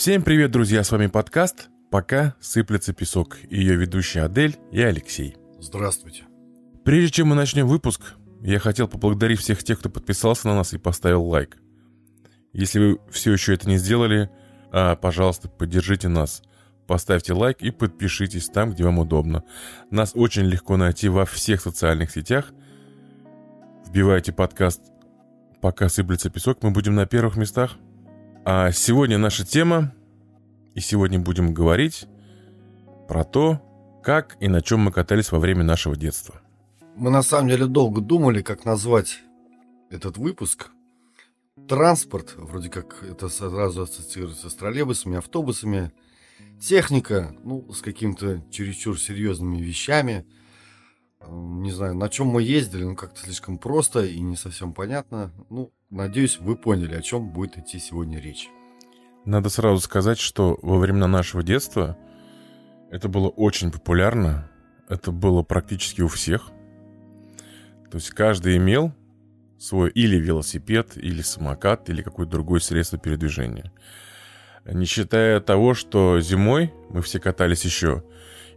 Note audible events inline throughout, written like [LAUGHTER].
Всем привет, друзья, с вами подкаст «Пока сыплется песок» и ее ведущие Адель и Алексей. Здравствуйте. Прежде чем мы начнем выпуск, я хотел поблагодарить всех тех, кто подписался на нас и поставил лайк. Если вы все еще это не сделали, а, пожалуйста, поддержите нас. Поставьте лайк и подпишитесь там, где вам удобно. Нас очень легко найти во всех социальных сетях. Вбивайте подкаст «Пока сыплется песок», мы будем на первых местах. А сегодня наша тема, и сегодня будем говорить про то, как и на чем мы катались во время нашего детства. Мы на самом деле долго думали, как назвать этот выпуск. Транспорт, вроде как это сразу ассоциируется с троллейбусами, автобусами. Техника, ну, с какими-то чересчур серьезными вещами. Не знаю, на чем мы ездили, ну, как-то слишком просто и не совсем понятно. Ну, надеюсь, вы поняли, о чем будет идти сегодня речь. Надо сразу сказать, что во времена нашего детства это было очень популярно. Это было практически у всех. То есть каждый имел свой или велосипед, или самокат, или какое-то другое средство передвижения. Не считая того, что зимой мы все катались еще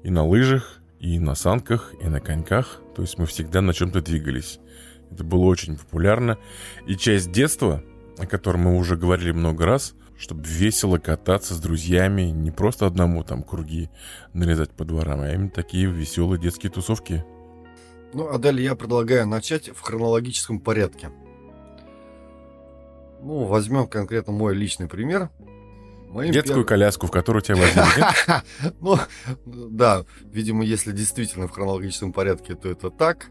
и на лыжах, и на санках, и на коньках. То есть мы всегда на чем-то двигались. Это было очень популярно. И часть детства, о котором мы уже говорили много раз, чтобы весело кататься с друзьями, не просто одному там круги нарезать по дворам, а именно такие веселые детские тусовки. Ну, а далее я предлагаю начать в хронологическом порядке. Ну, возьмем конкретно мой личный пример. Моим Детскую пер... коляску, в которую тебя возьмут. [LAUGHS] Ну, да, видимо, если действительно в хронологическом порядке, то это так.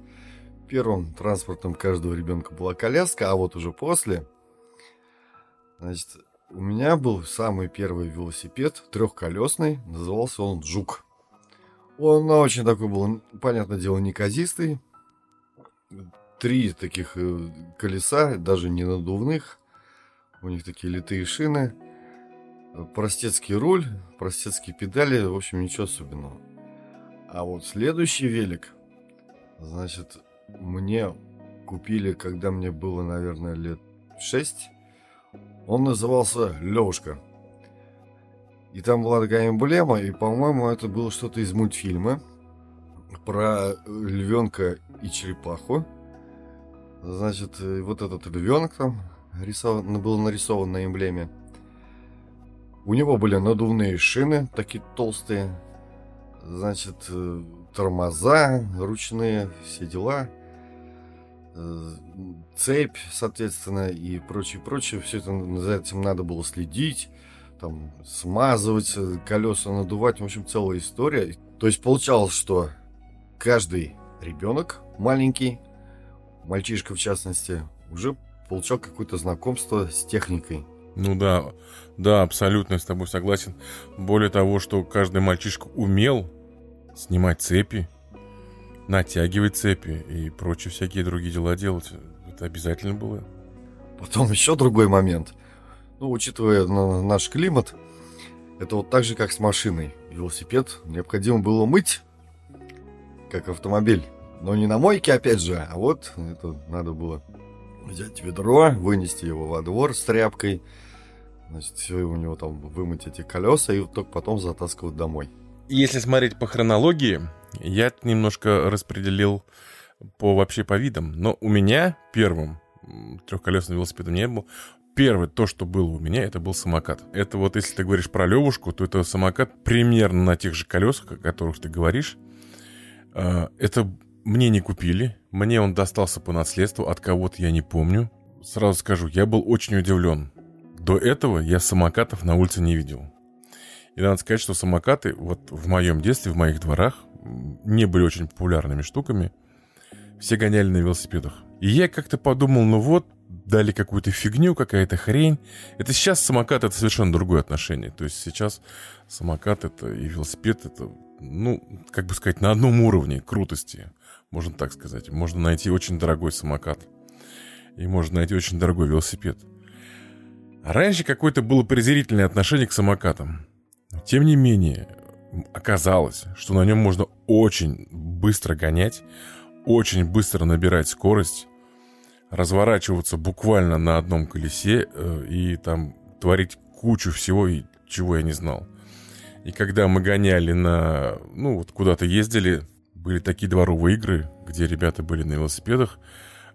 Первым транспортом каждого ребенка была коляска, а вот уже после, значит, у меня был самый первый велосипед, трехколесный, назывался он «Жук». Он очень такой был, понятное дело, неказистый. Три таких э, колеса, даже не надувных. У них такие литые шины. Простецкий руль, простецкие педали. В общем, ничего особенного. А вот следующий велик, значит, мне купили, когда мне было, наверное, лет 6. Он назывался Левушка. И там была такая эмблема, и, по-моему, это было что-то из мультфильма про львенка и черепаху. Значит, э, вот этот львенок там рисован, был нарисован на эмблеме. У него были надувные шины, такие толстые. Значит, э, тормоза ручные, все дела. Э, цепь, соответственно, и прочее, прочее. Все это за этим надо было следить там смазывать, э, колеса надувать, в общем, целая история. То есть получалось, что каждый ребенок маленький, мальчишка в частности, уже получал какое-то знакомство с техникой. Ну да, да, абсолютно с тобой согласен. Более того, что каждый мальчишка умел снимать цепи, натягивать цепи и прочие всякие другие дела делать. Это обязательно было. Потом еще другой момент. Ну, учитывая наш климат, это вот так же, как с машиной. Велосипед необходимо было мыть, как автомобиль. Но не на мойке, опять же, а вот это надо было взять ведро, вынести его во двор с тряпкой, значит, все у него там вымыть эти колеса и только потом затаскивать домой. Если смотреть по хронологии, я это немножко распределил по вообще по видам. Но у меня первым трехколесным велосипедом не был. Первое, то, что было у меня, это был самокат. Это вот, если ты говоришь про Левушку, то это самокат примерно на тех же колесах, о которых ты говоришь. А, это мне не купили. Мне он достался по наследству от кого-то, я не помню. Сразу скажу, я был очень удивлен. До этого я самокатов на улице не видел. И надо сказать, что самокаты вот в моем детстве, в моих дворах, не были очень популярными штуками. Все гоняли на велосипедах. И я как-то подумал, ну вот, дали какую-то фигню, какая-то хрень. Это сейчас самокат это совершенно другое отношение. То есть сейчас самокат это и велосипед это, ну, как бы сказать, на одном уровне крутости. Можно так сказать. Можно найти очень дорогой самокат. И можно найти очень дорогой велосипед. А раньше какое-то было презрительное отношение к самокатам. Тем не менее, оказалось, что на нем можно очень быстро гонять, очень быстро набирать скорость, разворачиваться буквально на одном колесе э, и там творить кучу всего и чего я не знал. И когда мы гоняли на... Ну, вот куда-то ездили, были такие дворовые игры, где ребята были на велосипедах,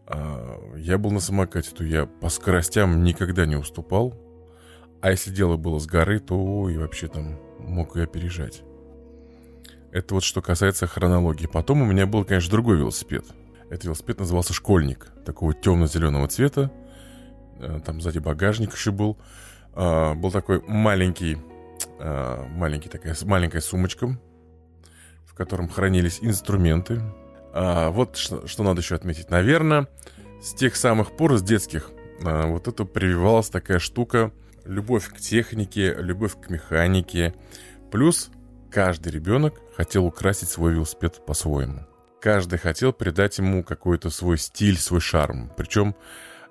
а я был на самокате, то я по скоростям никогда не уступал. А если дело было с горы, то и вообще там мог и опережать. Это вот что касается хронологии. Потом у меня был, конечно, другой велосипед. Этот велосипед назывался «Школьник», такого темно-зеленого цвета. Э, там сзади багажник еще был. А, был такой маленький, а, маленький такая, маленькая сумочка, в котором хранились инструменты. А, вот что надо еще отметить. Наверное, с тех самых пор, с детских, вот это прививалась такая штука – любовь к технике, любовь к механике. Плюс каждый ребенок хотел украсить свой велосипед по-своему. Каждый хотел придать ему какой-то свой стиль, свой шарм. Причем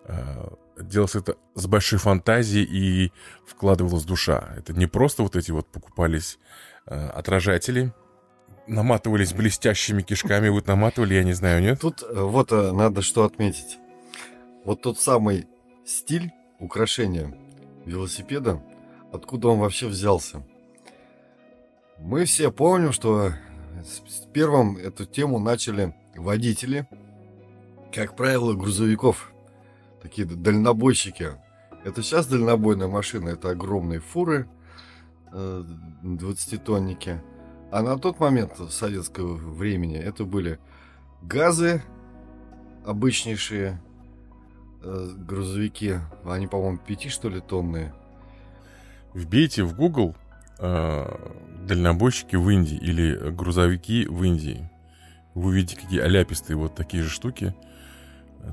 э, делалось это с большой фантазией и вкладывалась душа. Это не просто вот эти вот покупались э, отражатели, наматывались блестящими кишками, вот наматывали, я не знаю, нет? Тут э, вот э, надо что отметить. Вот тот самый стиль украшения велосипеда, откуда он вообще взялся. Мы все помним, что с первым эту тему начали водители, как правило, грузовиков, такие дальнобойщики. Это сейчас дальнобойная машина, это огромные фуры, 20-тонники. Э, а на тот момент советского времени это были газы обычнейшие, э, грузовики, они, по-моему, 5 что ли тонные. Вбейте в Google дальнобойщики в Индии или грузовики в Индии. Вы увидите, какие аляпистые вот такие же штуки.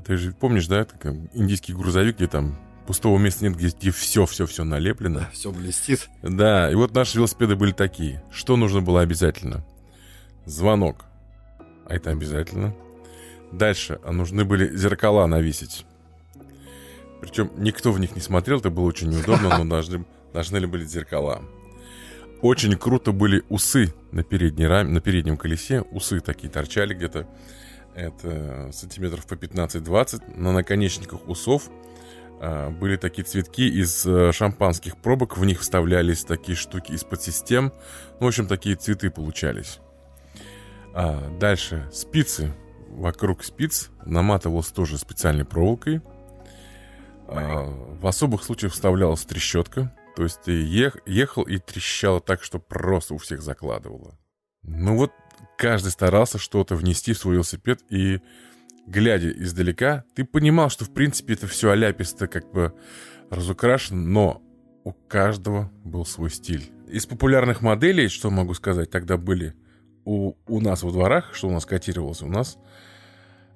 Ты же помнишь, да, как индийский грузовик, где там пустого места нет, где, все-все-все налеплено. Да, все блестит. Да, и вот наши велосипеды были такие. Что нужно было обязательно? Звонок. А это обязательно. Дальше а нужны были зеркала навесить. Причем никто в них не смотрел, это было очень неудобно, но [LAUGHS] должны, должны были зеркала. Очень круто были усы на, передней раме, на переднем колесе. Усы такие торчали где-то. Это сантиметров по 15-20. На наконечниках усов а, были такие цветки из а, шампанских пробок. В них вставлялись такие штуки из-под систем. Ну, в общем, такие цветы получались. А, дальше спицы. Вокруг спиц наматывалось тоже специальной проволокой. А, в особых случаях вставлялась трещотка. То есть ты ех, ехал и трещало так, что просто у всех закладывало. Ну вот каждый старался что-то внести в свой велосипед, и глядя издалека, ты понимал, что в принципе это все аляписто как бы разукрашено, но у каждого был свой стиль. Из популярных моделей, что могу сказать, тогда были у, у нас во дворах, что у нас котировалось, у нас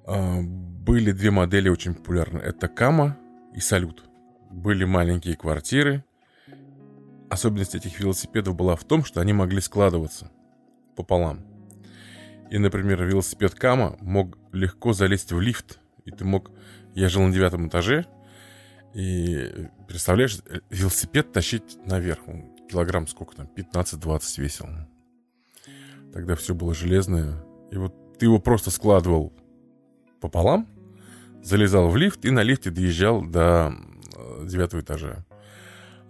э, были две модели очень популярные. Это Кама и Салют. Были маленькие квартиры. Особенность этих велосипедов была в том, что они могли складываться пополам. И, например, велосипед Кама мог легко залезть в лифт. И ты мог... Я жил на девятом этаже, и, представляешь, велосипед тащить наверх. Он килограмм сколько там? 15-20 весил. Тогда все было железное. И вот ты его просто складывал пополам, залезал в лифт и на лифте доезжал до э, девятого этажа.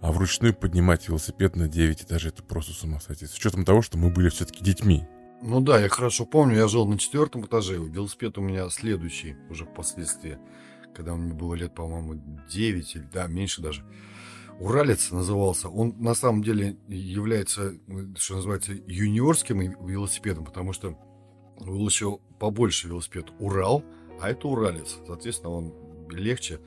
А вручную поднимать велосипед на 9 этажей это просто с ума сойти. С учетом того, что мы были все-таки детьми. Ну да, я хорошо помню, я жил на четвертом этаже. Велосипед у меня следующий уже впоследствии, когда мне было лет, по-моему, 9 или да, меньше даже. Уралец назывался. Он на самом деле является, что называется, юниорским велосипедом, потому что был еще побольше велосипед Урал – а это уралец. Соответственно, он легче.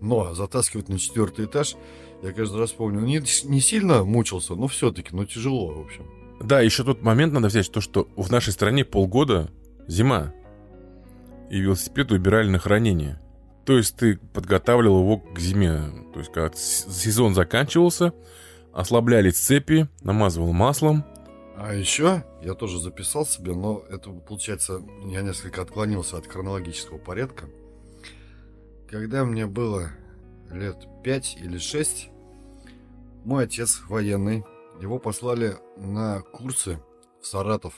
Но затаскивать на четвертый этаж, я каждый раз помню, не, не сильно мучился, но все-таки, но тяжело, в общем. Да, еще тот момент надо взять, то, что в нашей стране полгода зима. И велосипед убирали на хранение. То есть ты подготавливал его к зиме. То есть когда сезон заканчивался, ослаблялись цепи, намазывал маслом, а еще я тоже записал себе, но это получается, я несколько отклонился от хронологического порядка. Когда мне было лет 5 или 6, мой отец военный, его послали на курсы в Саратов.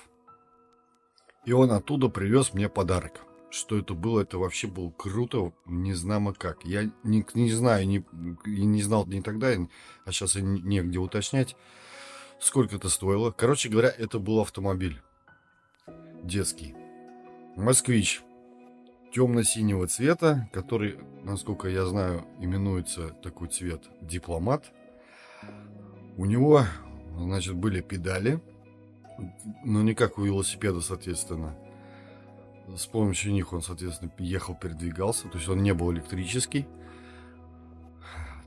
И он оттуда привез мне подарок. что это было, это вообще было круто, не знамо как. Я не, не знаю, не, не знал ни тогда, а сейчас и негде уточнять, сколько это стоило. Короче говоря, это был автомобиль детский. Москвич темно-синего цвета, который, насколько я знаю, именуется такой цвет дипломат. У него, значит, были педали, но не как у велосипеда, соответственно. С помощью них он, соответственно, ехал, передвигался, то есть он не был электрический.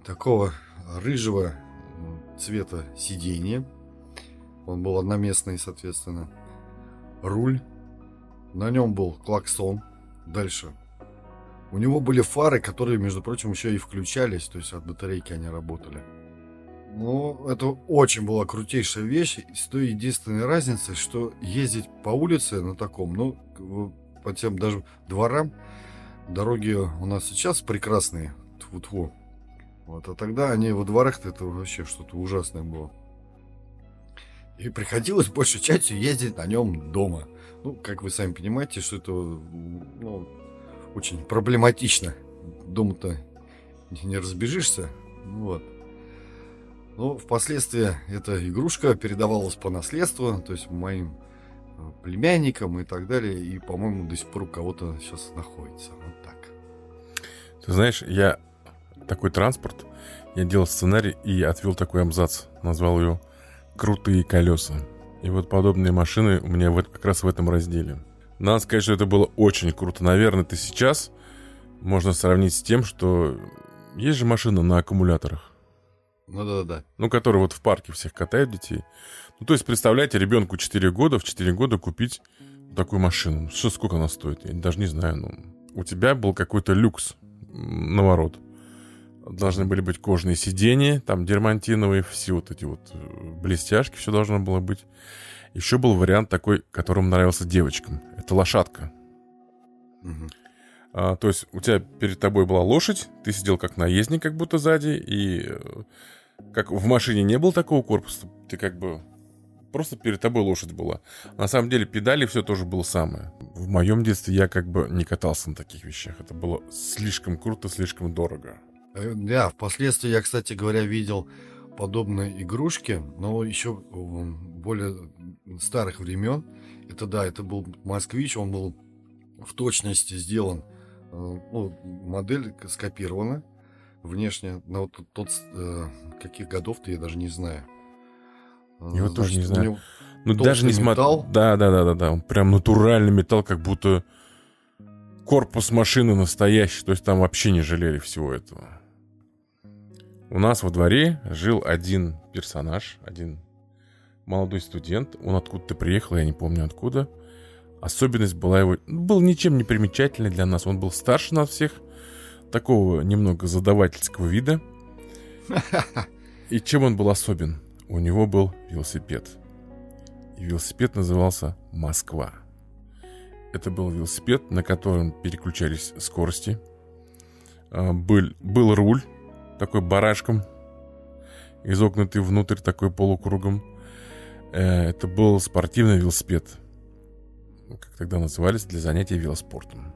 Такого рыжего цвета сиденья. Он был одноместный, соответственно. Руль. На нем был клаксон. Дальше. У него были фары, которые, между прочим, еще и включались, то есть от батарейки они работали. Ну, это очень была крутейшая вещь. С той единственной разницей, что ездить по улице на таком, ну, по тем даже дворам, дороги у нас сейчас прекрасные. Тьфу-тьфу. Вот, а тогда они во дворах-то это вообще что-то ужасное было. И приходилось большей частью ездить на нем дома. Ну, как вы сами понимаете, что это ну, очень проблематично. Дома-то не разбежишься. Вот. Но впоследствии эта игрушка передавалась по наследству, то есть моим э, племянникам и так далее. И, по-моему, до сих пор у кого-то сейчас находится. Вот так. Ты знаешь, я такой транспорт, я делал сценарий и отвел такой абзац. Назвал ее «Крутые колеса». И вот подобные машины у меня вот как раз в этом разделе. Надо сказать, что это было очень круто. Наверное, ты сейчас можно сравнить с тем, что есть же машина на аккумуляторах. Ну да, да. Ну, которые вот в парке всех катают детей. Ну, то есть, представляете, ребенку 4 года, в 4 года купить такую машину. Что, сколько она стоит? Я даже не знаю. Ну, у тебя был какой-то люкс наворот. Должны были быть кожные сиденья, там дермантиновые, все вот эти вот э, блестяшки, все должно было быть. Еще был вариант такой, которому нравился девочкам. Это лошадка. Угу. А, то есть у тебя перед тобой была лошадь, ты сидел как наездник, как будто сзади, и э, как в машине не было такого корпуса, ты как бы просто перед тобой лошадь была. На самом деле педали все тоже было самое. В моем детстве я как бы не катался на таких вещах. Это было слишком круто, слишком дорого. Э, да, впоследствии я, кстати говоря, видел подобные игрушки, но еще более старых времен. Это да, это был Москвич, он был в точности сделан. Э, ну, модель скопирована внешне, но вот тот, э, каких годов-то я даже не знаю. Я вот тоже не знаю. Ну даже не смотрел. Да, да, да, да, да. Он прям натуральный металл, как будто корпус машины настоящий. То есть там вообще не жалели всего этого. У нас во дворе жил один персонаж, один молодой студент. Он откуда-то приехал, я не помню откуда. Особенность была его... Был ничем не примечательный для нас. Он был старше нас всех. Такого немного задавательского вида. И чем он был особен? У него был велосипед. И велосипед назывался «Москва». Это был велосипед, на котором переключались скорости. А, был, был руль, такой барашком, изогнутый внутрь такой полукругом. Э, это был спортивный велосипед, как тогда назывались, для занятий велоспортом.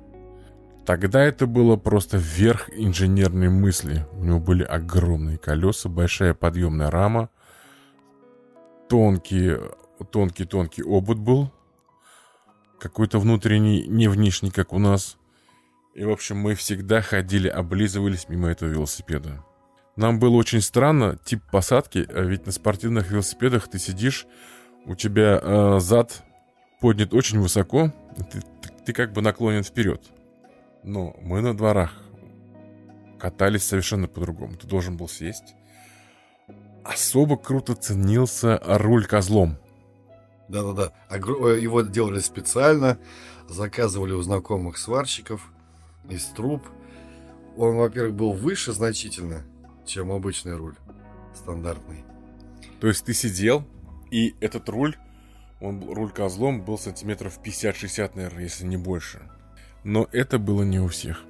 Тогда это было просто верх инженерной мысли. У него были огромные колеса, большая подъемная рама, тонкий, тонкий, тонкий обод был, какой-то внутренний, не внешний, как у нас. И, в общем, мы всегда ходили, облизывались мимо этого велосипеда. Нам было очень странно тип посадки, а ведь на спортивных велосипедах ты сидишь, у тебя э, зад поднят очень высоко, ты, ты, ты как бы наклонен вперед. Но мы на дворах катались совершенно по-другому. Ты должен был сесть. Особо круто ценился руль козлом. Да-да-да. Э, его делали специально, заказывали у знакомых сварщиков из труб. Он, во-первых, был выше значительно, чем обычный руль стандартный. То есть ты сидел, и этот руль, он руль козлом был сантиметров 50-60, наверное, если не больше. Но это было не у всех.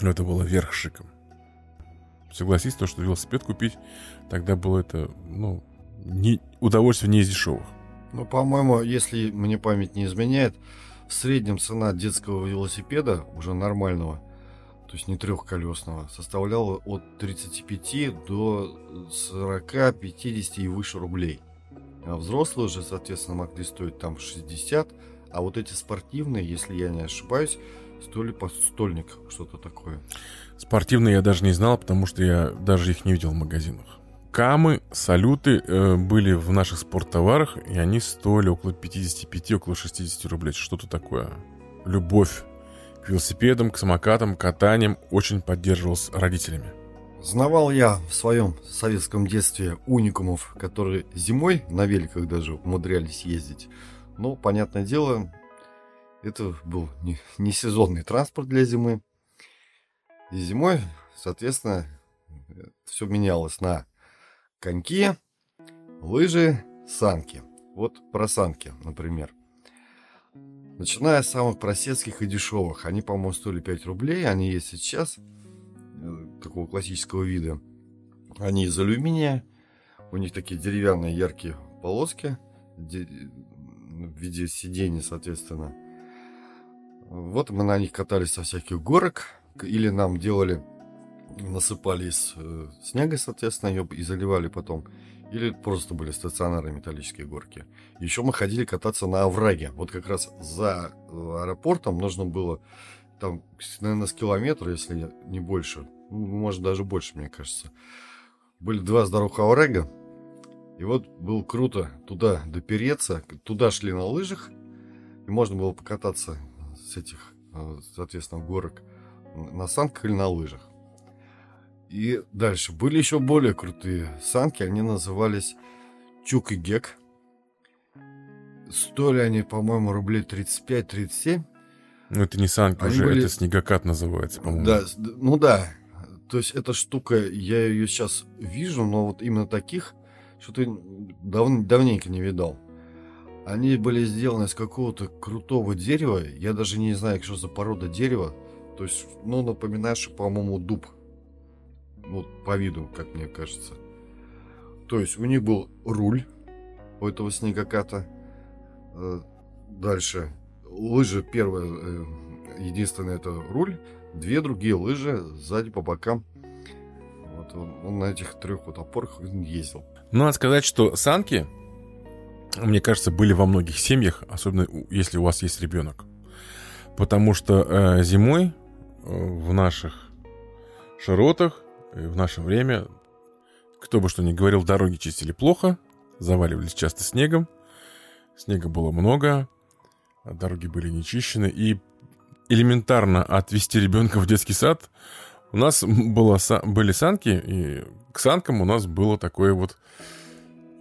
Но это было верх шиком. Согласись, то, что велосипед купить, тогда было это, ну, не, удовольствие не из дешевых. Ну, по-моему, если мне память не изменяет, в среднем цена детского велосипеда, уже нормального, то есть не трехколесного, составляла от 35 до 40, 50 и выше рублей. А взрослые уже, соответственно, могли стоить там 60, а вот эти спортивные, если я не ошибаюсь, стоили по стольник, что-то такое. Спортивные я даже не знал, потому что я даже их не видел в магазинах. Камы, салюты э, были в наших спорттоварах, и они стоили около 55, около 60 рублей. Что-то такое. Любовь к велосипедам, к самокатам, катаниям очень поддерживалась родителями. Знавал я в своем советском детстве уникумов, которые зимой на великах даже умудрялись ездить. Но, понятное дело, это был не, не сезонный транспорт для зимы. И зимой, соответственно, все менялось на коньки, лыжи, санки. Вот про санки, например. Начиная с самых просецких и дешевых. Они, по-моему, стоили 5 рублей. Они есть сейчас. Э, такого классического вида. Они из алюминия. У них такие деревянные яркие полоски. В виде сидений, соответственно. Вот мы на них катались со всяких горок. Или нам делали насыпали из э, снега, соответственно, ее и заливали потом. Или просто были стационарные металлические горки. Еще мы ходили кататься на овраге. Вот как раз за э, аэропортом нужно было там, наверное, с километра, если не больше. Ну, может, даже больше, мне кажется. Были два здоровых оврага. И вот было круто туда допереться. Туда шли на лыжах. И можно было покататься с этих, э, соответственно, горок на санках или на лыжах. И дальше. Были еще более крутые санки. Они назывались Чук и Гек. Стоили они, по-моему, рублей 35-37. Ну, это не санки они уже, были... это снегокат называется, по-моему. Да, ну да. То есть эта штука, я ее сейчас вижу, но вот именно таких что-то дав... давненько не видал. Они были сделаны из какого-то крутого дерева. Я даже не знаю, что за порода дерева. То есть, ну, напоминаешь, по-моему, дуб вот по виду, как мне кажется. То есть у них был руль у этого снегоката. Э, дальше лыжи первая, э, единственное это руль. Две другие лыжи сзади по бокам. Вот он, он на этих трех вот опорах ездил. Ну, надо сказать, что санки, мне кажется, были во многих семьях, особенно если у вас есть ребенок. Потому что э, зимой э, в наших широтах в наше время, кто бы что ни говорил, дороги чистили плохо, заваливались часто снегом, снега было много, дороги были нечищены, и элементарно отвезти ребенка в детский сад у нас было, были санки, и к санкам у нас было такое вот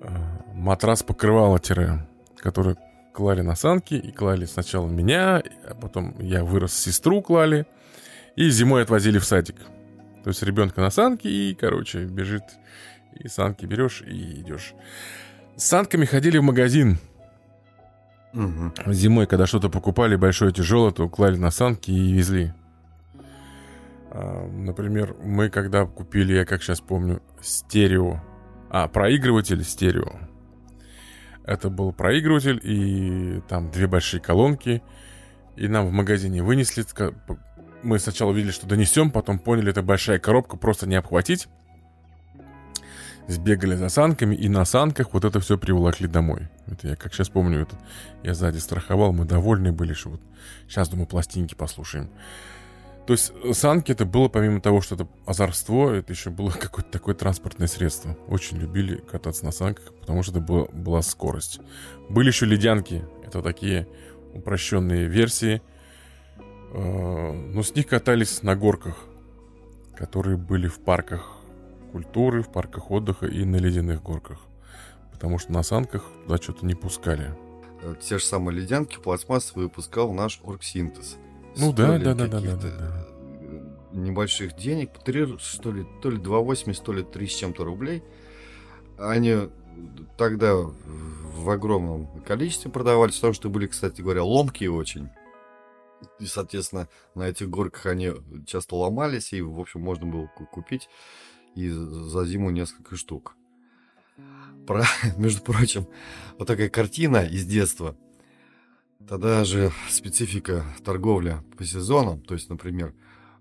э, матрас покрывало тире, который клали на санки, и клали сначала меня, а потом я вырос, сестру клали, и зимой отвозили в садик. То есть ребенка на санке и, короче, бежит. И санки берешь и идешь. С санками ходили в магазин. Угу. Зимой, когда что-то покупали большое, тяжелое, то клали на санки и везли. А, например, мы когда купили, я как сейчас помню, стерео. А, проигрыватель стерео. Это был проигрыватель и там две большие колонки. И нам в магазине вынесли, мы сначала увидели, что донесем, потом поняли, это большая коробка, просто не обхватить. Сбегали за санками, и на санках вот это все приволокли домой. Это я как сейчас помню, это я сзади страховал, мы довольны были, что вот сейчас, думаю, пластинки послушаем. То есть э, санки это было, помимо того, что это озорство, это еще было [LAUGHS] какое-то такое транспортное средство. Очень любили кататься на санках, потому что это была, была скорость. Были еще ледянки, это такие упрощенные версии – Э, но с них катались на горках, которые были в парках культуры, в парках отдыха и на ледяных горках. Потому что на санках туда что-то не пускали. Э, те же самые ледянки пластмассовые выпускал наш Оргсинтез. Ну да, да, да, да, да, да. Небольших денег, 3, что ли, то ли 2,80, то ли 3 с чем-то рублей. Они тогда в огромном количестве продавались, потому что были, кстати говоря, ломкие очень. И, соответственно, на этих горках они часто ломались, и, в общем, можно было купить и за зиму несколько штук. Про, [LAUGHS] между прочим, вот такая картина из детства. Тогда же специфика торговли по сезонам, то есть, например,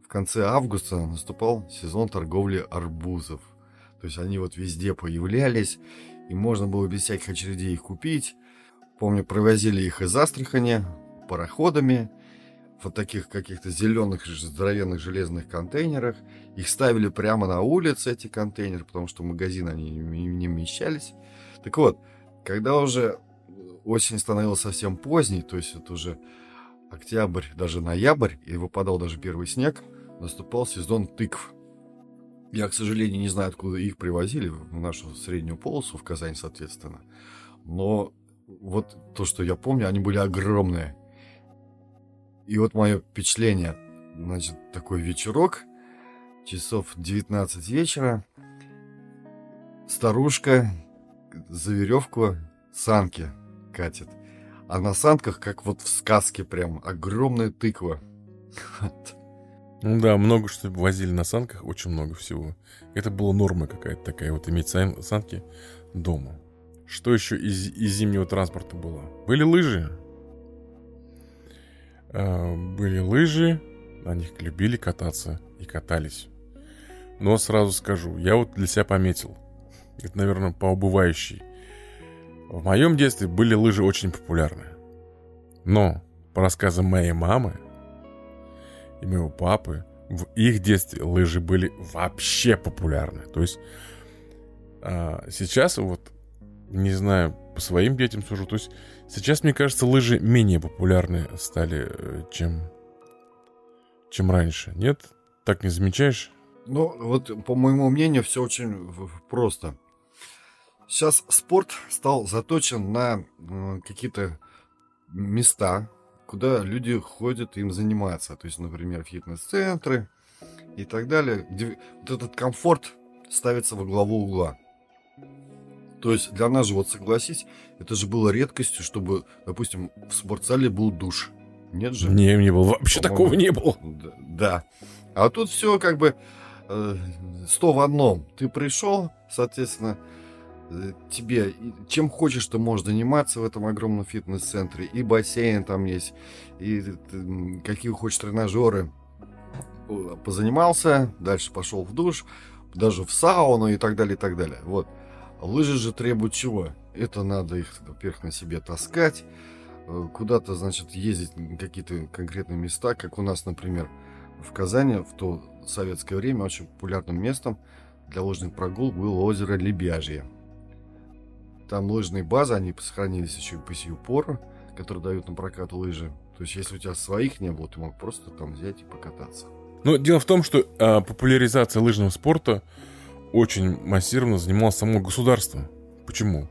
в конце августа наступал сезон торговли арбузов. То есть они вот везде появлялись, и можно было без всяких очередей их купить. Помню, провозили их из Астрахани пароходами, в таких каких-то зеленых здоровенных железных контейнерах. Их ставили прямо на улице, эти контейнеры, потому что в они не вмещались. Так вот, когда уже осень становилась совсем поздней, то есть это уже октябрь, даже ноябрь, и выпадал даже первый снег, наступал сезон тыкв. Я, к сожалению, не знаю, откуда их привозили в нашу среднюю полосу, в Казань, соответственно. Но вот то, что я помню, они были огромные. И вот мое впечатление, значит, такой вечерок, часов 19 вечера, старушка за веревку санки катит. А на санках, как вот в сказке прям, огромная тыква. Ну да, много что возили на санках, очень много всего. Это была норма какая-то такая, вот иметь сан- санки дома. Что еще из, из зимнего транспорта было? Были лыжи. А, были лыжи, на них любили кататься и катались. Но сразу скажу, я вот для себя пометил. Это, наверное, по убывающей. В моем детстве были лыжи очень популярны. Но, по рассказам моей мамы и моего папы, в их детстве лыжи были вообще популярны. То есть а, сейчас вот, не знаю, по своим детям сужу, то есть сейчас, мне кажется, лыжи менее популярны стали, э, чем, чем раньше. Нет? Так не замечаешь? Ну, вот, по моему мнению, все очень просто. Сейчас спорт стал заточен на какие-то места, куда люди ходят им заниматься. То есть, например, фитнес-центры и так далее, вот этот комфорт ставится во главу угла. То есть для нас же, вот согласись, это же было редкостью, чтобы, допустим, в спортзале был душ. Нет же? Не, не было. Вообще такого не было. Да. А тут все как бы э, сто в одном. Ты пришел, соответственно, Э, тебе чем хочешь, ты можешь заниматься в этом огромном фитнес-центре. И бассейн там есть, и какие хочешь тренажеры. Позанимался, дальше пошел в душ, даже в сауну и так далее, и так далее. Вот. Лыжи же требуют чего? Это надо их, во-первых, на себе таскать, э, куда-то, значит, ездить в какие-то конкретные места, как у нас, например, в Казани в то советское время очень популярным местом для лыжных прогулок было озеро Лебяжье. Там лыжные базы, они сохранились еще и по сию пору, которые дают на прокат лыжи. То есть, если у тебя своих не было, ты мог просто там взять и покататься. Ну, дело в том, что э, популяризация лыжного спорта очень массированно занималось само государство. Почему?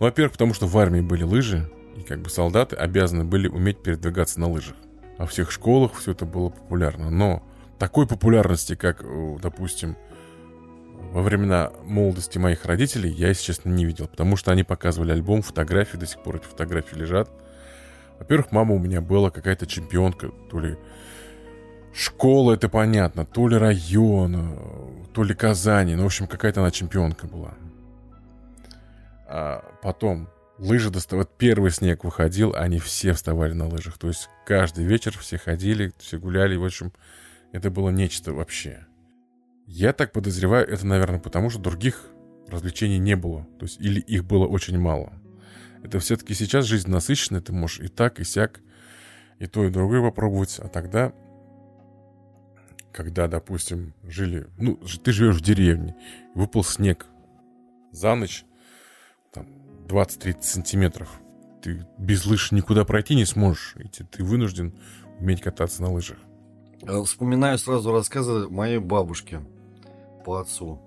Ну, во-первых, потому что в армии были лыжи, и как бы солдаты обязаны были уметь передвигаться на лыжах. А в всех школах все это было популярно. Но такой популярности, как, допустим, во времена молодости моих родителей я, если честно, не видел, потому что они показывали альбом, фотографии, до сих пор эти фотографии лежат. Во-первых, мама у меня была какая-то чемпионка, то ли школа, это понятно, то ли район, то ли Казани, ну, в общем, какая-то она чемпионка была. А потом лыжи доставать, первый снег выходил, они все вставали на лыжах, то есть каждый вечер все ходили, все гуляли, в общем, это было нечто вообще. Я так подозреваю, это, наверное, потому что других развлечений не было. То есть, или их было очень мало. Это все-таки сейчас жизнь насыщенная, ты можешь и так, и сяк, и то, и другое попробовать. А тогда, когда, допустим, жили... Ну, ты живешь в деревне, выпал снег за ночь, там, 20-30 сантиметров. Ты без лыж никуда пройти не сможешь. И ты вынужден уметь кататься на лыжах. Вспоминаю сразу рассказы моей бабушки по отцу,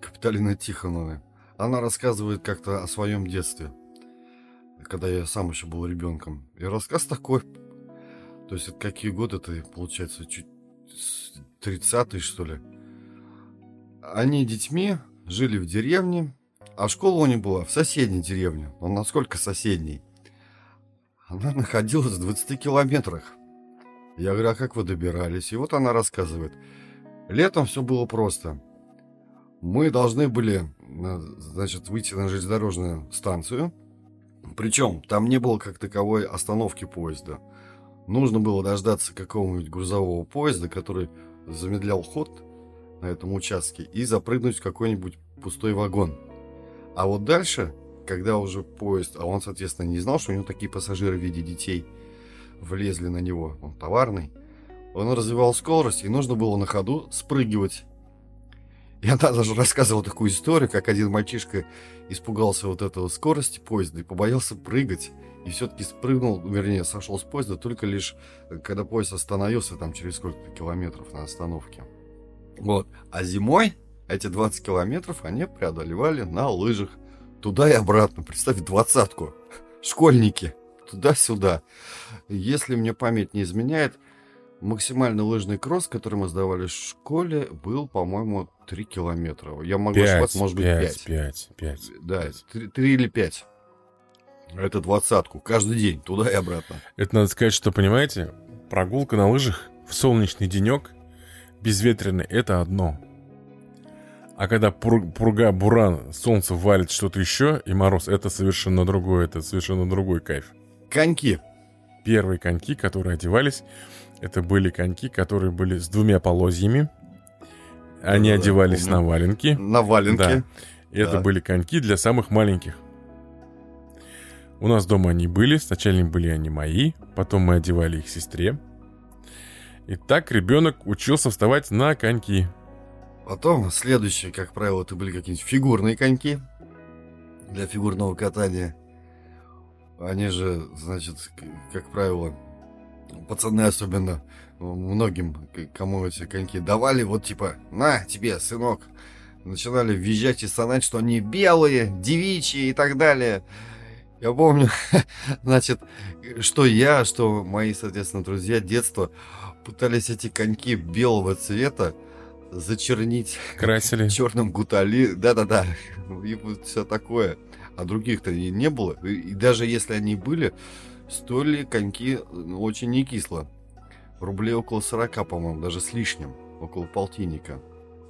Капиталины Тихоновны. Она рассказывает как-то о своем детстве, когда я сам еще был ребенком. И рассказ такой, то есть это какие годы это, получается, чуть 30 что ли. Они детьми жили в деревне, а школа у них была в соседней деревне. Но насколько соседней? Она находилась в 20 километрах. Я говорю, а как вы добирались? И вот она рассказывает – Летом все было просто. Мы должны были, значит, выйти на железнодорожную станцию, Причем там не было как таковой остановки поезда. Нужно было дождаться какого-нибудь грузового поезда, который замедлял ход на этом участке, и запрыгнуть в какой-нибудь пустой вагон. А вот дальше, когда уже поезд, а он, соответственно, не знал, что у него такие пассажиры в виде детей влезли на него, он товарный, он развивал скорость, и нужно было на ходу спрыгивать. Я [LAUGHS] даже рассказывал такую историю, как один мальчишка испугался вот этого скорости поезда и побоялся прыгать. И все-таки спрыгнул, вернее, сошел с поезда только лишь, когда поезд остановился там через сколько-то километров на остановке. Вот. А зимой эти 20 километров они преодолевали на лыжах. Туда и обратно. Представь, двадцатку. Школьники. Туда-сюда. Если мне память не изменяет, максимальный лыжный кросс, который мы сдавали в школе, был, по-моему, 3 километра. Я могу 5, ошибаться, может быть, 5. 5, 5. Да, 3, 3 или 5. Это двадцатку. Каждый день. Туда и обратно. Это надо сказать, что, понимаете, прогулка на лыжах в солнечный денек, безветренный, это одно. А когда пурга, буран, солнце валит что-то еще, и мороз, это совершенно другое, это совершенно другой кайф. Коньки. Первые коньки, которые одевались, это были коньки, которые были с двумя полозьями. Они да, одевались помню. на валенки. На валенки. Да. И да. это были коньки для самых маленьких. У нас дома они были. Сначала были они мои, потом мы одевали их сестре. И так ребенок учился вставать на коньки. Потом следующее, как правило, это были какие-нибудь фигурные коньки для фигурного катания. Они же, значит, как правило, пацаны особенно, многим, кому эти коньки давали, вот типа, на тебе, сынок. Начинали визжать и стонать, что они белые, девичьи и так далее. Я помню, [LAUGHS] значит, что я, что мои, соответственно, друзья детства пытались эти коньки белого цвета зачернить Красили. [LAUGHS] черным гутали. Да-да-да. И все такое. А других-то и не было. И даже если они были, стоили коньки ну, очень не кисло. Рублей около 40, по-моему, даже с лишним. Около полтинника.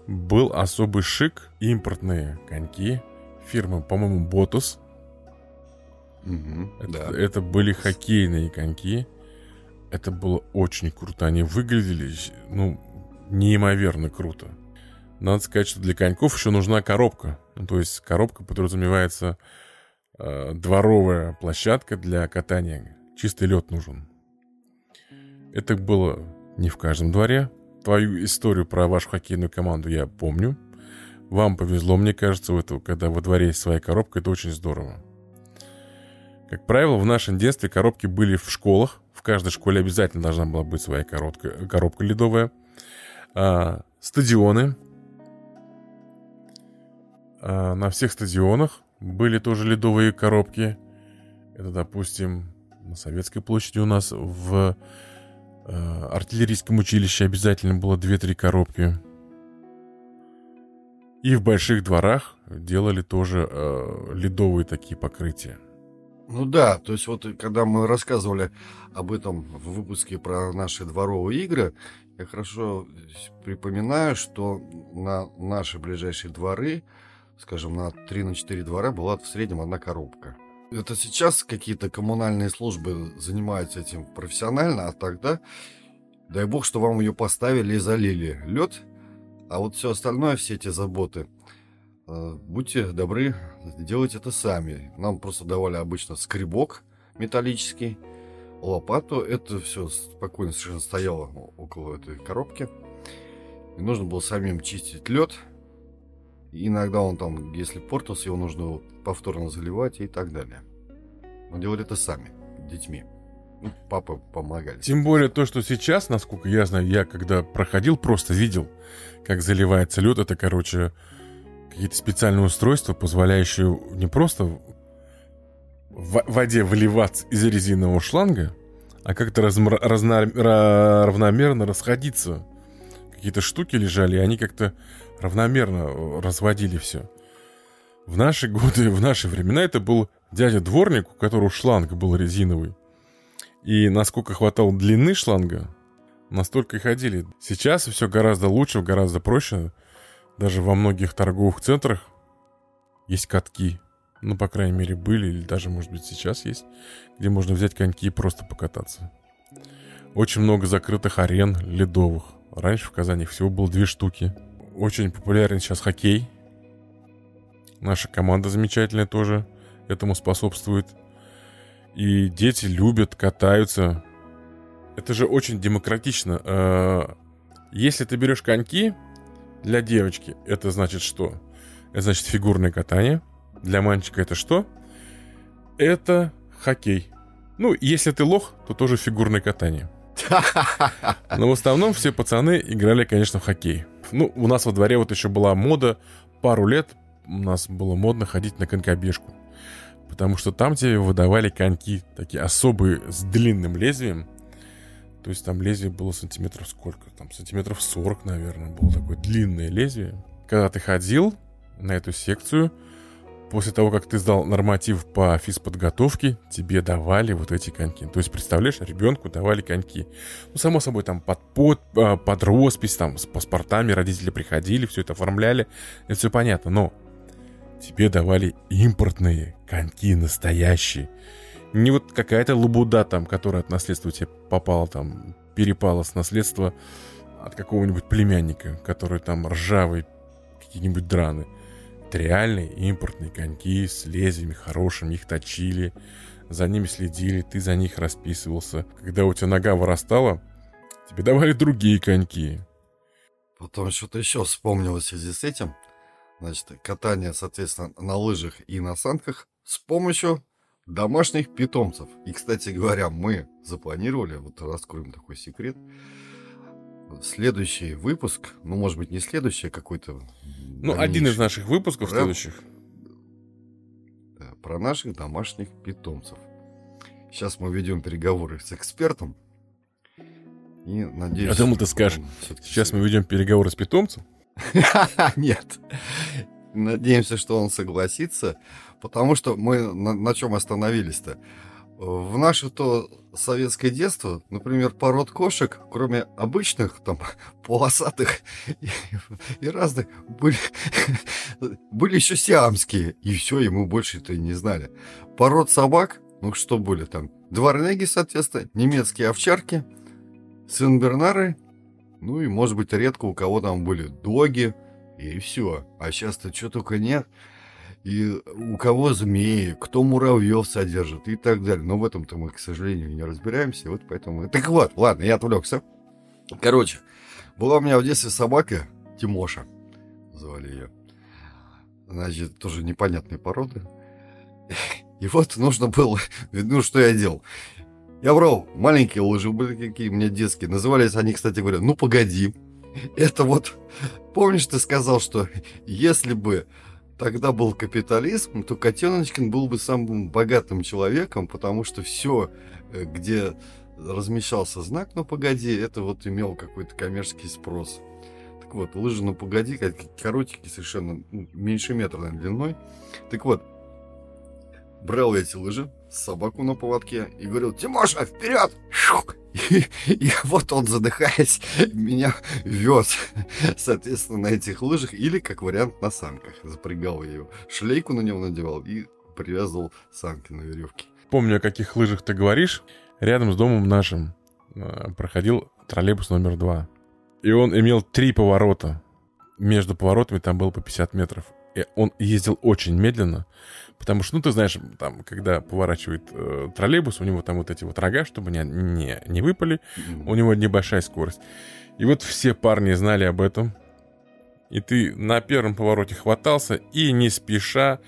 Был особый шик. Импортные коньки. Фирмы, по-моему, Ботус. Угу, это, да. это были хоккейные коньки. Это было очень круто. Они выглядели, ну, неимоверно круто. Надо сказать, что для коньков еще нужна коробка. Ну, то есть коробка подразумевается э, дворовая площадка для катания. Чистый лед нужен. Это было не в каждом дворе. Твою историю про вашу хоккейную команду я помню. Вам повезло, мне кажется, в эту, когда во дворе есть своя коробка, это очень здорово. Как правило, в нашем детстве коробки были в школах. В каждой школе обязательно должна была быть своя коробка, коробка ледовая а, стадионы. А, на всех стадионах были тоже ледовые коробки. Это, допустим, на Советской площади у нас в э, артиллерийском училище обязательно было 2-3 коробки. И в больших дворах делали тоже э, ледовые такие покрытия. Ну да, то есть вот когда мы рассказывали об этом в выпуске про наши дворовые игры, я хорошо припоминаю, что на наши ближайшие дворы, скажем, на 3 на 4 двора была в среднем одна коробка. Это сейчас какие-то коммунальные службы занимаются этим профессионально, а тогда, дай бог, что вам ее поставили и залили лед, а вот все остальное, все эти заботы, э, будьте добры, делайте это сами. Нам просто давали обычно скребок металлический, лопату. Это все спокойно совершенно стояло около этой коробки. И нужно было самим чистить лед. Иногда он там, если портился, его нужно повторно заливать и так далее. Мы делали это сами, детьми. Ну, папа помогали. Тем более то, что сейчас, насколько я знаю, я когда проходил, просто видел, как заливается лед. Это, короче, какие-то специальные устройства, позволяющие не просто в воде выливаться из резинового шланга, а как-то размр... разна... равномерно расходиться. Какие-то штуки лежали, и они как-то равномерно разводили все. В наши годы, в наши времена это был дядя дворник, у которого шланг был резиновый. И насколько хватало длины шланга, настолько и ходили. Сейчас все гораздо лучше, гораздо проще. Даже во многих торговых центрах есть катки Ну, по крайней мере, были, или даже, может быть, сейчас есть, где можно взять коньки и просто покататься. Очень много закрытых арен ледовых. Раньше в Казани всего было две штуки. Очень популярен сейчас хоккей. Наша команда замечательная тоже этому способствует. И дети любят, катаются. Это же очень демократично. Э, если ты берешь коньки для девочки, это значит что? Это значит фигурное катание. Для мальчика это что? Это хоккей. Ну, если ты лох, то тоже фигурное катание. [LAUGHS] Но в основном все пацаны играли, конечно, в хоккей. Ну, у нас во дворе вот еще была мода. Пару лет у нас было модно ходить на конькобежку. Потому что там тебе выдавали коньки, такие особые, с длинным лезвием. То есть там лезвие было сантиметров сколько? Там сантиметров 40, наверное, было такое длинное лезвие. Когда ты ходил на эту секцию, после того, как ты сдал норматив по физподготовке, тебе давали вот эти коньки. То есть, представляешь, ребенку давали коньки. Ну, само собой, там под, под, а, под роспись, там, с паспортами родители приходили, все это оформляли. Это все понятно, но тебе давали импортные коньки, настоящие. Не вот какая-то лабуда там, которая от наследства тебе попала там, перепала с наследства от какого-нибудь племянника, который там ржавый, какие-нибудь драны. Это реальные импортные коньки с лезвиями хорошими, их точили, за ними следили, ты за них расписывался. Когда у тебя нога вырастала, тебе давали другие коньки. Потом что-то еще вспомнилось в связи с этим. Значит, катание, соответственно, на лыжах и на санках с помощью домашних питомцев. И, кстати говоря, мы запланировали, вот раскроем такой секрет, следующий выпуск, ну, может быть, не следующий, а какой-то ну, один из наших выпусков про... следующих. Да, про наших домашних питомцев. Сейчас мы ведем переговоры с экспертом. И надеюсь... Я думал, ты скажешь, сейчас мы ведем переговоры с питомцем? [LAUGHS] Нет. Надеемся, что он согласится, потому что мы на, на чем остановились-то? В наше то советское детство, например, пород кошек, кроме обычных, там, [LAUGHS] полосатых [LAUGHS] и, и разных, были, [LAUGHS] были еще сиамские. И все, и мы больше-то и не знали. Пород собак, ну что были там? Дворняги, соответственно, немецкие овчарки, сенбернары, ну и, может быть, редко у кого там были доги, и все. А сейчас-то что только нет и у кого змеи, кто муравьев содержит и так далее. Но в этом-то мы, к сожалению, не разбираемся. Вот поэтому... Так вот, ладно, я отвлекся. Короче, была у меня в детстве собака Тимоша, звали ее. Значит, тоже непонятной породы. И вот нужно было... Ну, что я делал? Я брал маленькие лыжи, были какие у меня детские. Назывались они, кстати говоря, «Ну, погоди». Это вот... Помнишь, ты сказал, что если бы тогда был капитализм, то Котеночкин был бы самым богатым человеком, потому что все, э, где размещался знак «Ну, погоди», это вот имел какой-то коммерческий спрос. Так вот, лыжи «Ну, погоди», коротенькие совершенно, ну, меньше метра, наверное, длиной. Так вот, брал я эти лыжи, собаку на поводке и говорил, Тимоша, вперед! И, [LAUGHS] и вот он, задыхаясь, меня вез, соответственно, на этих лыжах или, как вариант, на санках. Запрягал ее, шлейку на него надевал и привязывал санки на веревке. Помню, о каких лыжах ты говоришь. Рядом с домом нашим э, проходил троллейбус номер два. И он имел три поворота. Между поворотами там было по 50 метров. И он ездил очень медленно. Потому что, ну, ты знаешь, там, когда поворачивает э, троллейбус, у него там вот эти вот рога, чтобы не, не, не выпали, mm-hmm. у него небольшая скорость. И вот все парни знали об этом. И ты на первом повороте хватался, и не спеша,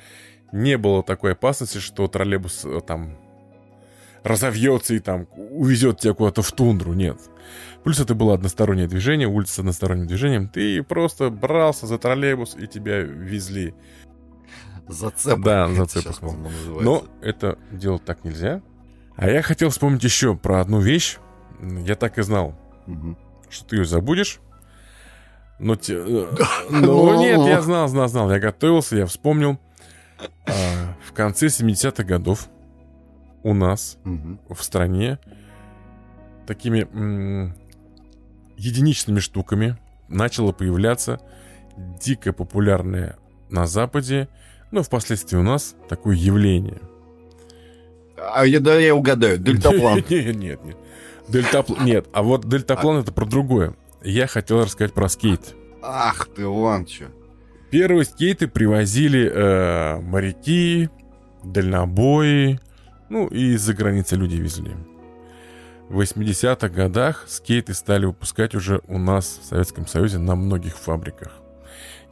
не было такой опасности, что троллейбус э, там разовьется и там увезет тебя куда-то в тундру. Нет. Плюс это было одностороннее движение, улица с односторонним движением. Ты просто брался за троллейбус, и тебя везли. Зацеп. Да, зацеп. Но это делать так нельзя. А я хотел вспомнить еще про одну вещь. Я так и знал, угу. что ты ее забудешь. Но, те... Э, [LAUGHS] ну, нет, я знал, знал, знал. Я готовился, я вспомнил. А, в конце 70-х годов у нас угу. в стране такими м- единичными штуками начало появляться дико популярное на Западе Но впоследствии у нас такое явление. А я, да, я угадаю, [LAUGHS] дельтаплан. Нет, нет, нет. Дельтаплан, нет, а вот дельтаплан это про другое. Я хотел рассказать про скейт. Ах ты, вон что. Первые скейты привозили э, моряки, дальнобои, ну и из-за границы люди везли. В 80-х годах скейты стали выпускать уже у нас в Советском Союзе на многих фабриках.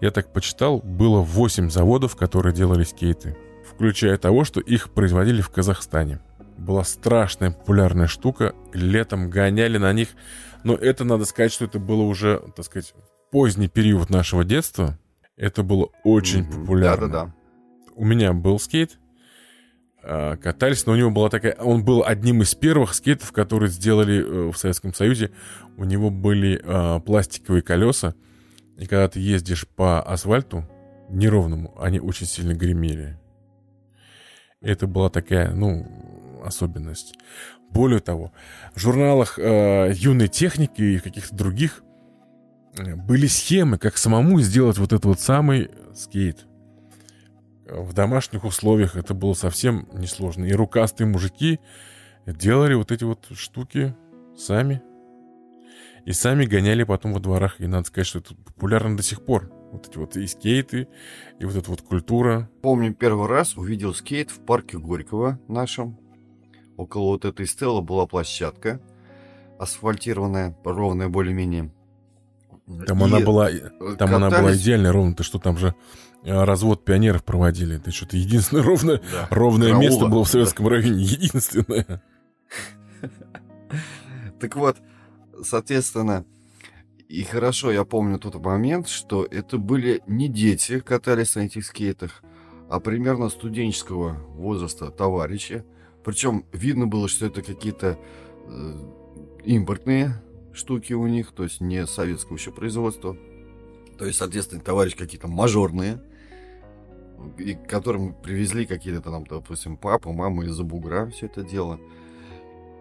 Я так почитал, было 8 заводов, которые делали скейты, включая того, что их производили в Казахстане. Была страшная популярная штука, летом гоняли на них, но это надо сказать, что это было уже, так сказать, поздний период нашего детства. Это было очень mm-hmm. популярно. Да-да-да. У меня был скейт, а, катались, но у него была такая... Он был одним из первых скейтов, которые сделали э, в Советском Союзе. У него были э, пластиковые колеса, и когда ты ездишь по асфальту неровному, они очень сильно гремели. Это была такая, ну, особенность. Более того, в журналах э, юной техники и каких-то других э, были схемы, как самому сделать вот этот вот самый скейт. В домашних условиях это было совсем несложно. И рукастые мужики делали вот эти вот штуки сами. И сами гоняли потом во дворах. И надо сказать, что это популярно до сих пор. Вот эти вот и скейты, и вот эта вот культура. Помню, первый раз увидел скейт в парке Горького нашем. Около вот этой стелы была площадка, асфальтированная, ровная более-менее. Там и она была, там катались... она была идеально ровно. Ты что, там же э, развод пионеров проводили. Это что-то единственное ровное, [LAUGHS] да. ровное Караула. место было в Советском да. районе. [LAUGHS] Единственное. Так вот, соответственно, и хорошо я помню тот момент, что это были не дети катались на этих скейтах, а примерно студенческого возраста товарищи, причем видно было, что это какие-то э, импортные штуки у них, то есть не советского еще производства. То есть, соответственно, товарищи какие-то мажорные, и которым привезли какие-то там, допустим, папа, мама из-за бугра все это дело.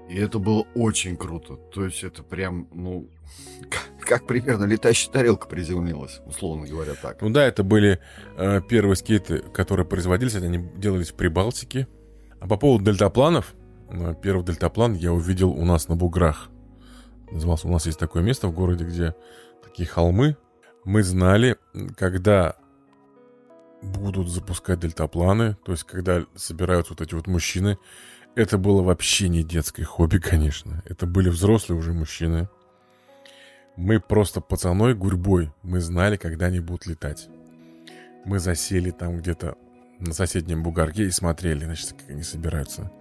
И это было очень круто. То есть это прям, ну, [LAUGHS] как, как примерно летающая тарелка приземлилась, условно говоря так. Ну да, это были э, первые скейты, которые производились, они делались в Прибалтике. А по поводу дельтапланов, э, первый дельтаплан я увидел у нас на буграх. Назывался, у нас есть такое место в городе, где такие холмы. Мы знали, когда будут запускать дельтапланы, то есть когда собираются вот эти вот мужчины. Это было вообще не детское хобби, конечно. Это были взрослые уже мужчины. Мы просто пацаной гурьбой, мы знали, когда они будут летать. Мы засели там где-то на соседнем бугорке и смотрели, значит, как они собираются.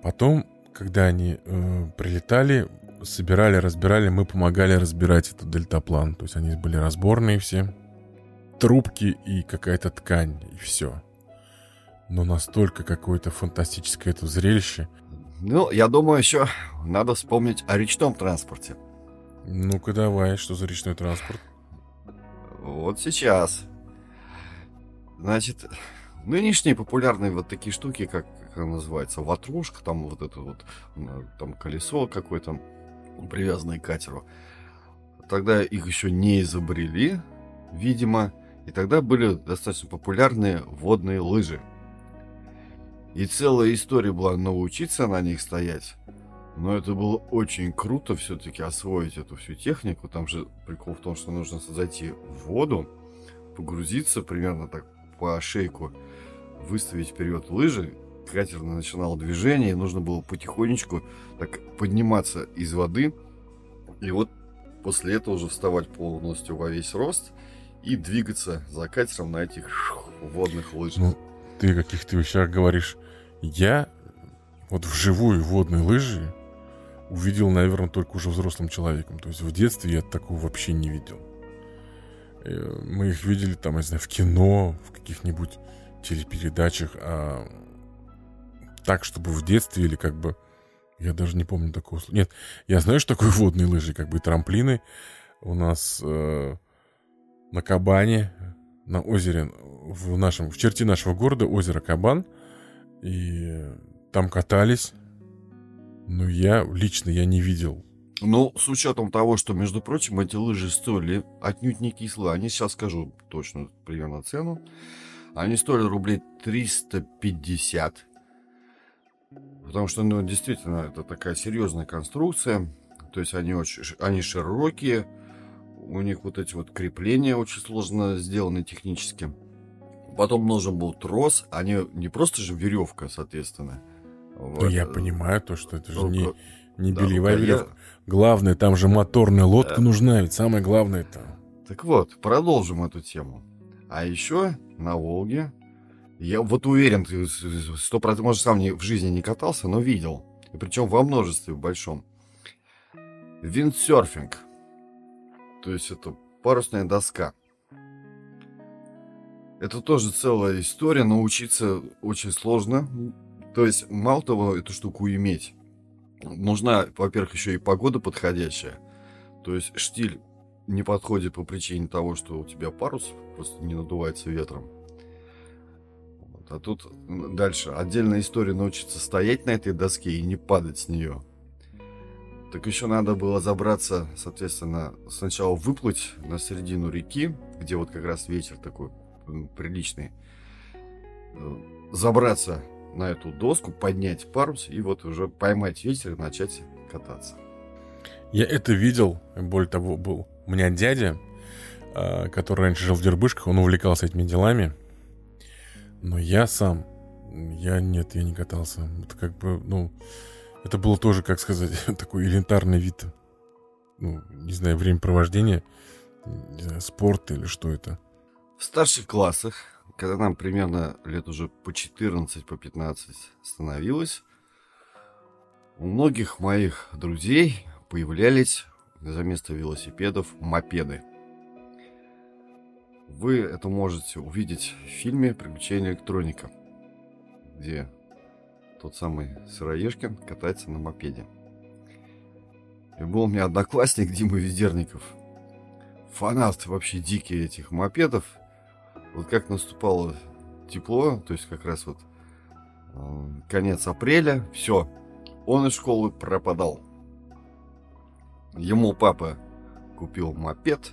Потом, когда они э, прилетали, собирали, разбирали, мы помогали разбирать этот дельтаплан. То есть они были разборные все. Трубки и какая-то ткань, и все. Но настолько какое-то фантастическое это зрелище. Ну, я думаю, еще надо вспомнить о речном транспорте. Ну-ка давай, что за речной транспорт? Вот сейчас. Значит, Нынешние популярные вот такие штуки, как, как она называется, ватрушка, там вот это вот, там колесо какое-то, привязанное к катеру. Тогда их еще не изобрели, видимо, и тогда были достаточно популярные водные лыжи. И целая история была научиться на них стоять. Но это было очень круто все-таки освоить эту всю технику. Там же прикол в том, что нужно зайти в воду, погрузиться примерно так по шейку, выставить вперед лыжи, катер начинал движение, и нужно было потихонечку так подниматься из воды, и вот после этого уже вставать полностью во весь рост и двигаться за катером на этих водных лыжах. Ну, ты о каких-то вещах говоришь. Я вот вживую водные лыжи увидел, наверное, только уже взрослым человеком. То есть в детстве я такого вообще не видел. Э, мы их видели там, я знаю, в кино, в каких-нибудь телепередачах, а так, чтобы в детстве или как бы... Я даже не помню такого слова. Нет, я знаю, что такое водные лыжи, как бы трамплины. У нас э, на Кабане, на озере, в нашем, в черте нашего города озеро Кабан. И там катались. Но я лично я не видел. Ну, с учетом того, что, между прочим, эти лыжи стоили отнюдь не кислые. Они сейчас скажу точно примерно цену. Они стоили рублей 350. Потому что, ну, действительно, это такая серьезная конструкция. То есть они очень, они широкие, у них вот эти вот крепления очень сложно сделаны технически. Потом нужен был трос, они не просто же веревка, соответственно. Вот. я понимаю то, что это же не, не да, бельевая веревка. Я... Главное, там же моторная лодка да. нужна, ведь самое главное это. Так вот, продолжим эту тему. А еще на Волге, я вот уверен, сто процентов, может, сам не, в жизни не катался, но видел. И причем во множестве, в большом. Виндсерфинг. То есть это парусная доска. Это тоже целая история, научиться очень сложно. То есть, мало того, эту штуку иметь, нужна, во-первых, еще и погода подходящая. То есть штиль не подходит по причине того, что у тебя парус просто не надувается ветром. Вот. А тут дальше отдельная история научиться стоять на этой доске и не падать с нее. Так еще надо было забраться, соответственно, сначала выплыть на середину реки, где вот как раз ветер такой приличный. Э, забраться на эту доску, поднять парус и вот уже поймать ветер и начать кататься. Я это видел, более того, был у меня дядя, э, который раньше жил в Дербышках, он увлекался этими делами. Но я сам, я нет, я не катался. Это как бы, ну, это было тоже, как сказать, [LAUGHS] такой элементарный вид, ну, не знаю, времяпровождения, не знаю, спорта или что это. В старших классах, когда нам примерно лет уже по 14, по 15 становилось, у многих моих друзей появлялись за место велосипедов мопеды. Вы это можете увидеть в фильме «Приключения электроника», где тот самый Сыроежкин катается на мопеде. И был у меня одноклассник Дима Ведерников. Фанат вообще дикий этих мопедов. Вот как наступало тепло, то есть как раз вот конец апреля, все, он из школы пропадал. Ему папа купил мопед,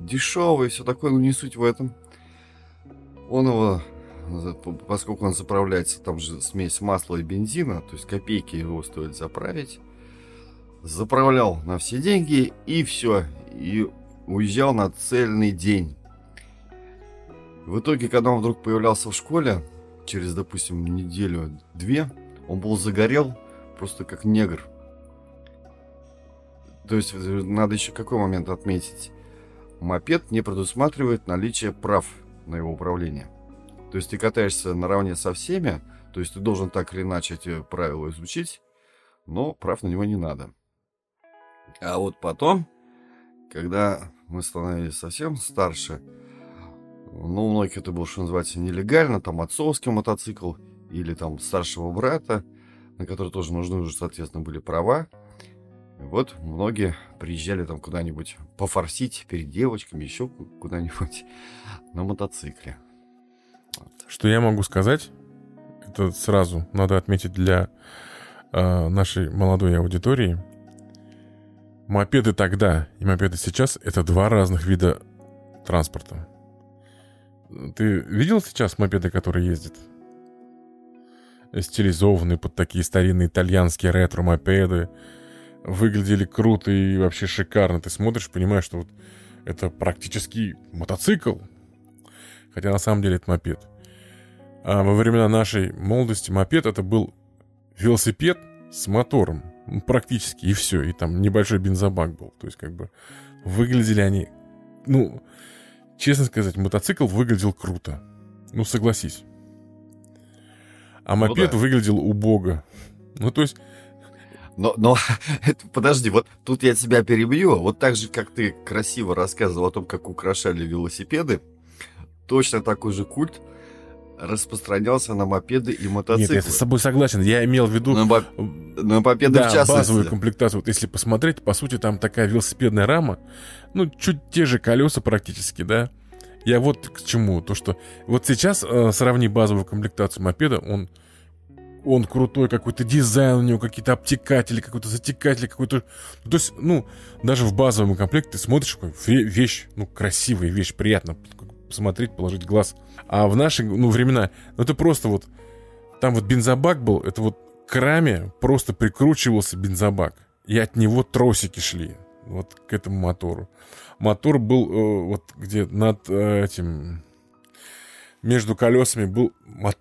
дешевый, все такое, но не суть в этом. Он его поскольку он заправляется, там же смесь масла и бензина, то есть копейки его стоит заправить. Заправлял на все деньги и все. И уезжал на цельный день. В итоге, когда он вдруг появлялся в школе, через, допустим, неделю-две, он был загорел просто как негр. То есть, надо еще какой момент отметить. Мопед не предусматривает наличие прав на его управление. То есть ты катаешься наравне со всеми, то есть ты должен так или иначе эти правила изучить, но прав на него не надо. А вот потом, когда мы становились совсем старше, ну, у многих это было, что называется, нелегально, там отцовский мотоцикл или там старшего брата, на который тоже нужны уже, соответственно, были права. Вот многие приезжали там куда-нибудь пофорсить перед девочками, еще куда-нибудь [LAUGHS] на мотоцикле. Что я могу сказать, это сразу надо отметить для э, нашей молодой аудитории. Мопеды тогда и мопеды сейчас — это два разных вида транспорта. Ты видел сейчас мопеды, которые ездят? Стилизованные под такие старинные итальянские ретро-мопеды. Выглядели круто и вообще шикарно. Ты смотришь, понимаешь, что вот это практически мотоцикл. Хотя на самом деле это мопед. А во времена нашей молодости мопед это был велосипед с мотором. Практически, и все. И там небольшой бензобак был. То есть, как бы, выглядели они... Ну, честно сказать, мотоцикл выглядел круто. Ну, согласись. А ну мопед ну, да. выглядел убого. Ну, то есть... Но, но [LAUGHS] подожди, вот тут я тебя перебью. Вот так же, как ты красиво рассказывал о том, как украшали велосипеды, точно такой же культ распространялся на мопеды и мотоциклы. Нет, я с тобой согласен. Я имел в виду... На, моп... на мопеды да, в частности. базовую комплектацию. Вот если посмотреть, по сути, там такая велосипедная рама, ну, чуть те же колеса практически, да. Я вот к чему. То, что вот сейчас э, сравни базовую комплектацию мопеда, он он крутой, какой-то дизайн у него, какие-то обтекатели, какой-то затекатель, какой-то... То есть, ну, даже в базовом комплекте ты смотришь, вещь, ну, красивая вещь, приятно посмотреть, положить глаз. А в наши ну, времена, ну это просто вот, там вот бензобак был, это вот к раме просто прикручивался бензобак. И от него тросики шли вот к этому мотору. Мотор был э, вот где над э, этим между колесами был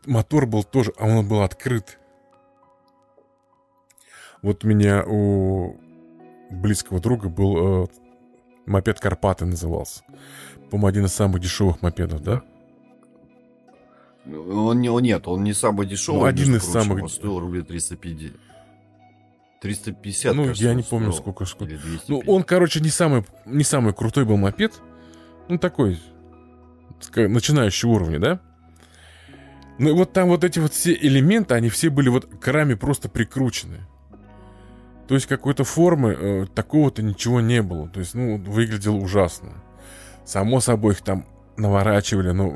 мотор был тоже, а он был открыт. Вот у меня у близкого друга был э, мопед Карпаты назывался. По-моему, один из самых дешевых мопедов, да? Он, не, нет, он не самый дешевый. Ну, один из прочим, самых... Он стоил рублей 350. 350, Ну, кажется, я не помню, сколько, сколько. Ну, он, короче, не самый, не самый крутой был мопед. Ну, такой, начинающий уровня, да? Ну, и вот там вот эти вот все элементы, они все были вот к раме просто прикручены. То есть какой-то формы э, такого-то ничего не было. То есть, ну, выглядело ужасно. Само собой их там наворачивали, но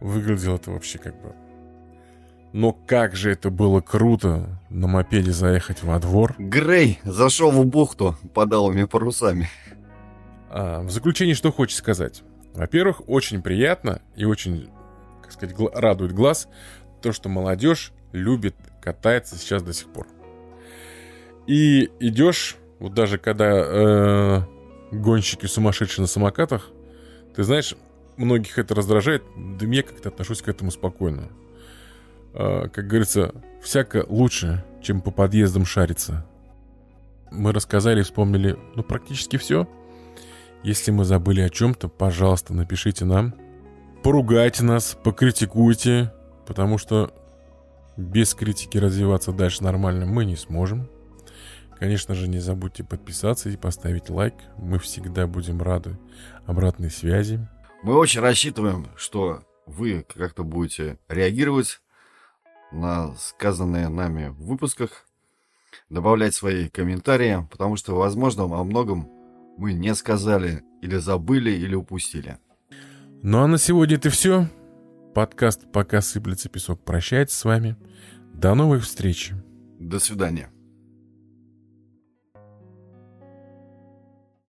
выглядело это вообще как бы но как же это было круто на мопеде заехать во двор. Грей зашел в бухту подалыми парусами. А, в заключение что хочешь сказать? Во-первых, очень приятно и очень, как сказать, радует глаз то, что молодежь любит катается сейчас до сих пор. И идешь, вот даже когда э, гонщики сумасшедшие на самокатах, ты знаешь, многих это раздражает, да я как-то отношусь к этому спокойно. А, как говорится, всяко лучше, чем по подъездам шариться. Мы рассказали, вспомнили, ну, практически все. Если мы забыли о чем-то, пожалуйста, напишите нам. Поругайте нас, покритикуйте, потому что без критики развиваться дальше нормально мы не сможем. Конечно же, не забудьте подписаться и поставить лайк. Мы всегда будем рады обратной связи. Мы очень рассчитываем, что вы как-то будете реагировать на сказанные нами в выпусках, добавлять свои комментарии, потому что, возможно, о многом мы не сказали или забыли, или упустили. Ну а на сегодня это все. Подкаст «Пока сыплется песок» прощается с вами. До новых встреч. До свидания.